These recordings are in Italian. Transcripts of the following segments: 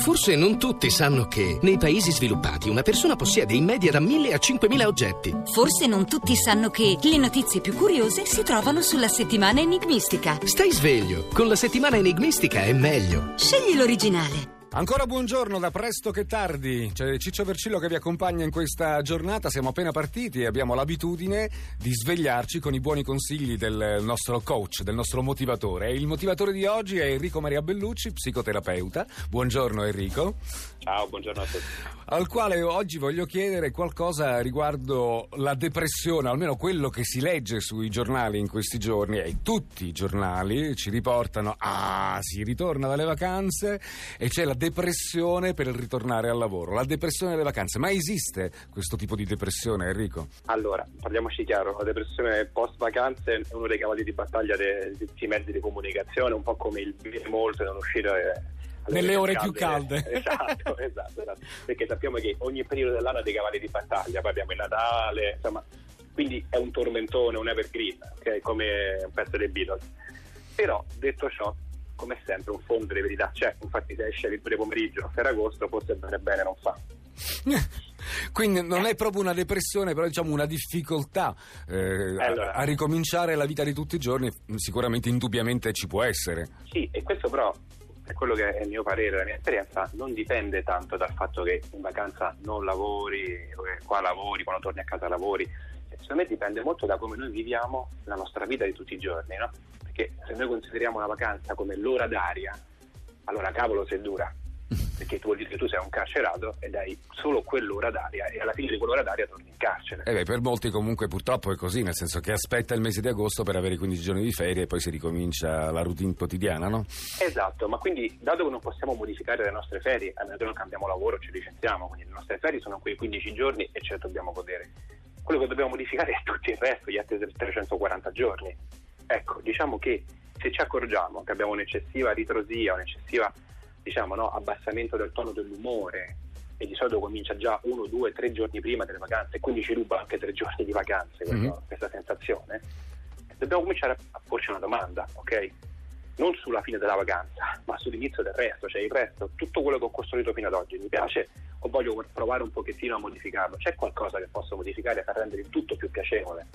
Forse non tutti sanno che nei paesi sviluppati una persona possiede in media da 1000 a 5000 oggetti. Forse non tutti sanno che le notizie più curiose si trovano sulla settimana enigmistica. Stai sveglio, con la settimana enigmistica è meglio. Scegli l'originale. Ancora buongiorno da presto che tardi. C'è Ciccio Vercillo che vi accompagna in questa giornata. Siamo appena partiti e abbiamo l'abitudine di svegliarci con i buoni consigli del nostro coach, del nostro motivatore. Il motivatore di oggi è Enrico Maria Bellucci, psicoterapeuta. Buongiorno Enrico. Ciao, buongiorno a tutti. Al quale oggi voglio chiedere qualcosa riguardo la depressione, almeno quello che si legge sui giornali in questi giorni e tutti i giornali ci riportano ah, si ritorna dalle vacanze e c'è la depressione per il ritornare al lavoro, la depressione delle vacanze. Ma esiste questo tipo di depressione, Enrico? Allora, parliamoci chiaro, la depressione post vacanze è uno dei cavalli di battaglia dei, dei mezzi di comunicazione, un po' come il bere molto e non uscire nelle ore più calde. Esatto, esatto, esatto, perché sappiamo che ogni periodo dell'anno ha dei cavalli di battaglia, parliamo di Natale, insomma, quindi è un tormentone, un evergreen, okay? come un pezzo dei Beatles. Però, detto ciò, come sempre, un fondo di verità c'è, infatti se esce il pomeriggio a Ferragosto, forse bene bene non fa. Quindi non è proprio una depressione, però diciamo una difficoltà eh, allora, a, a, ricominciare la vita di tutti i giorni, sicuramente indubbiamente ci può essere. Sì, e questo però è quello che è il mio parere, la mia esperienza non dipende tanto dal fatto che in vacanza non lavori, qua lavori, quando torni a casa lavori. Secondo me dipende molto da come noi viviamo la nostra vita di tutti i giorni, no? Perché se noi consideriamo la vacanza come l'ora d'aria, allora cavolo se dura perché tu vuol dire che tu sei un carcerato e dai solo quell'ora d'aria e alla fine di quell'ora d'aria torni in carcere. Eh beh, per molti comunque purtroppo è così, nel senso che aspetta il mese di agosto per avere 15 giorni di ferie e poi si ricomincia la routine quotidiana, no? Esatto, ma quindi dato che non possiamo modificare le nostre ferie, a meno che non cambiamo lavoro, ci licenziamo, quindi le nostre ferie sono quei 15 giorni e ce le dobbiamo godere. Quello che dobbiamo modificare è tutto il resto, gli altri 340 giorni. Ecco, diciamo che se ci accorgiamo che abbiamo un'eccessiva ritrosia, un'eccessiva diciamo, no, abbassamento del tono dell'umore e di solito comincia già uno, due, tre giorni prima delle vacanze e quindi ci ruba anche tre giorni di vacanze questa, mm-hmm. questa sensazione, dobbiamo cominciare a porci una domanda, ok? Non sulla fine della vacanza, ma sull'inizio del resto, cioè il resto, tutto quello che ho costruito fino ad oggi mi piace o voglio provare un pochettino a modificarlo, c'è qualcosa che posso modificare per rendere il tutto più piacevole.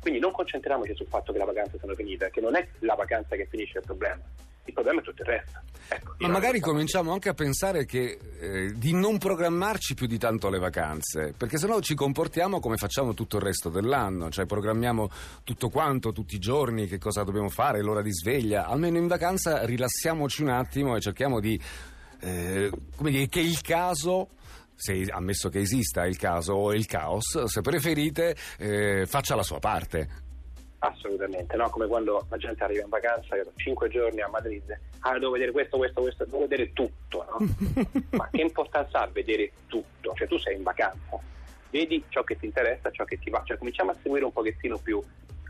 Quindi non concentriamoci sul fatto che la vacanza sono finite, che non è la vacanza che finisce il problema, il problema è tutto il resto. Ecco, Ma magari cominciamo anche a pensare che, eh, di non programmarci più di tanto le vacanze, perché sennò ci comportiamo come facciamo tutto il resto dell'anno, cioè programmiamo tutto quanto, tutti i giorni, che cosa dobbiamo fare, l'ora di sveglia. Almeno in vacanza rilassiamoci un attimo e cerchiamo di, eh, come dire, che il caso se, ammesso che esista il caso o il caos, se preferite, eh, faccia la sua parte. Assolutamente, no? come quando la gente arriva in vacanza, che 5 giorni a Madrid, ah, devo vedere questo, questo, questo, devo vedere tutto, no? Ma che importanza ha vedere tutto? Cioè tu sei in vacanza, vedi ciò che ti interessa, ciò che ti va, cioè cominciamo a seguire un pochettino più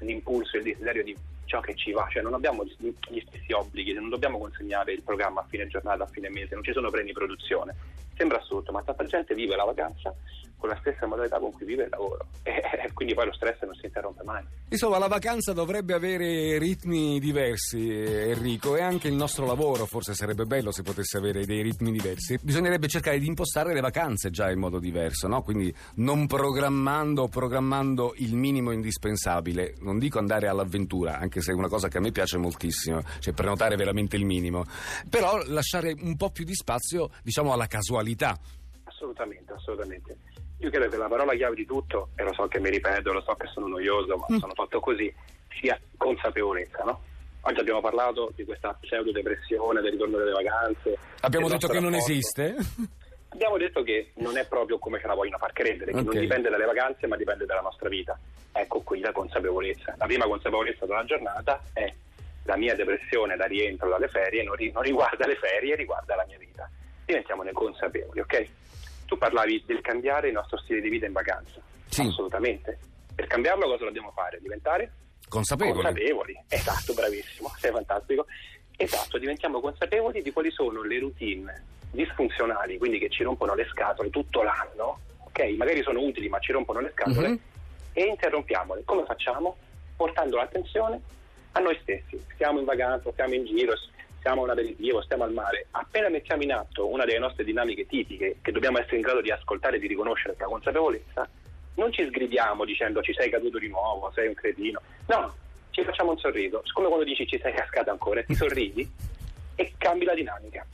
l'impulso e il desiderio di ciò che ci va, cioè non abbiamo gli stessi obblighi, non dobbiamo consegnare il programma a fine giornata, a fine mese, non ci sono premi di produzione. Sembra assurdo, ma tanta gente vive la vacanza con la stessa modalità con cui vive il lavoro e quindi poi lo stress non si interrompe mai. Insomma, la vacanza dovrebbe avere ritmi diversi, Enrico, e anche il nostro lavoro forse sarebbe bello se potesse avere dei ritmi diversi. Bisognerebbe cercare di impostare le vacanze già in modo diverso, no? Quindi non programmando, programmando il minimo indispensabile. Non dico andare all'avventura, anche se è una cosa che a me piace moltissimo, cioè prenotare veramente il minimo, però lasciare un po' più di spazio, diciamo, alla casualità. Assolutamente, assolutamente. Io credo che la parola chiave di tutto, e lo so che mi ripeto, lo so che sono noioso, ma mm. sono fatto così, sia consapevolezza, no? Oggi abbiamo parlato di questa pseudo depressione, del ritorno delle vacanze. Abbiamo detto che non esiste? Abbiamo detto che non è proprio come ce la vogliono far credere, che okay. non dipende dalle vacanze ma dipende dalla nostra vita. Ecco qui la consapevolezza. La prima consapevolezza della giornata è la mia depressione da rientro dalle ferie non, ri- non riguarda le ferie, riguarda la mia vita. Diventiamone consapevoli, ok? Tu parlavi del cambiare il nostro stile di vita in vacanza. Sì. Assolutamente. Per cambiarlo cosa dobbiamo fare? Diventare consapevoli. Consapevoli, esatto, bravissimo, sei fantastico. Esatto, diventiamo consapevoli di quali sono le routine disfunzionali, quindi che ci rompono le scatole tutto l'anno, ok? Magari sono utili ma ci rompono le scatole mm-hmm. e interrompiamole. Come facciamo? Portando l'attenzione a noi stessi. Stiamo in vacanza, stiamo in giro, siamo a un aperitivo, stiamo al mare, appena mettiamo in atto una delle nostre dinamiche tipiche, che dobbiamo essere in grado di ascoltare e di riconoscere la consapevolezza, non ci sgridiamo dicendo ci sei caduto di nuovo, sei un cretino. No, ci facciamo un sorriso. Come quando dici ci sei cascato ancora, ti sorridi e cambi la dinamica.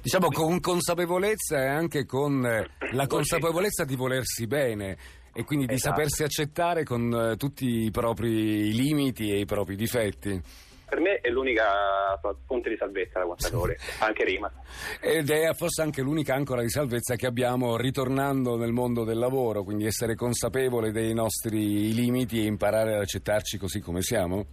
Diciamo con consapevolezza e anche con eh, la consapevolezza di volersi bene e quindi di Esatto. sapersi accettare con eh, tutti i propri limiti e i propri difetti. Per me è l'unica fonte di salvezza la consapevolezza, anche rima. Ed è forse anche l'unica ancora di salvezza che abbiamo ritornando nel mondo del lavoro, quindi essere consapevole dei nostri limiti e imparare ad accettarci così come siamo.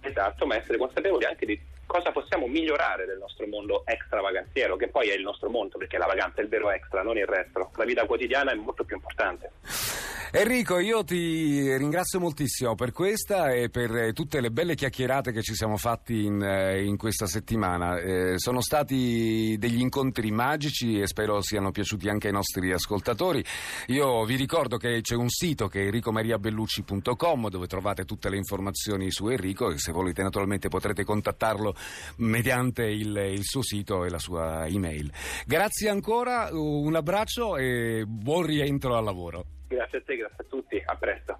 Esatto, ma essere consapevoli anche di cosa possiamo migliorare del nostro mondo extravaganziero, che poi è il nostro mondo, perché la vacanza è il vero extra, non il resto. La vita quotidiana è molto più importante. Enrico, io ti ringrazio moltissimo per questa e per eh, tutte le belle chiacchierate che ci siamo fatti in, eh, in questa settimana. Eh, sono stati degli incontri magici e spero siano piaciuti anche ai nostri ascoltatori. Io vi ricordo che c'è un sito che è enricomariabellucci.com dove trovate tutte le informazioni su Enrico e se volete naturalmente potrete contattarlo mediante il, il suo sito e la sua email. Grazie ancora, un abbraccio e buon rientro al lavoro. Grazie a te, grazie a tutti, a presto.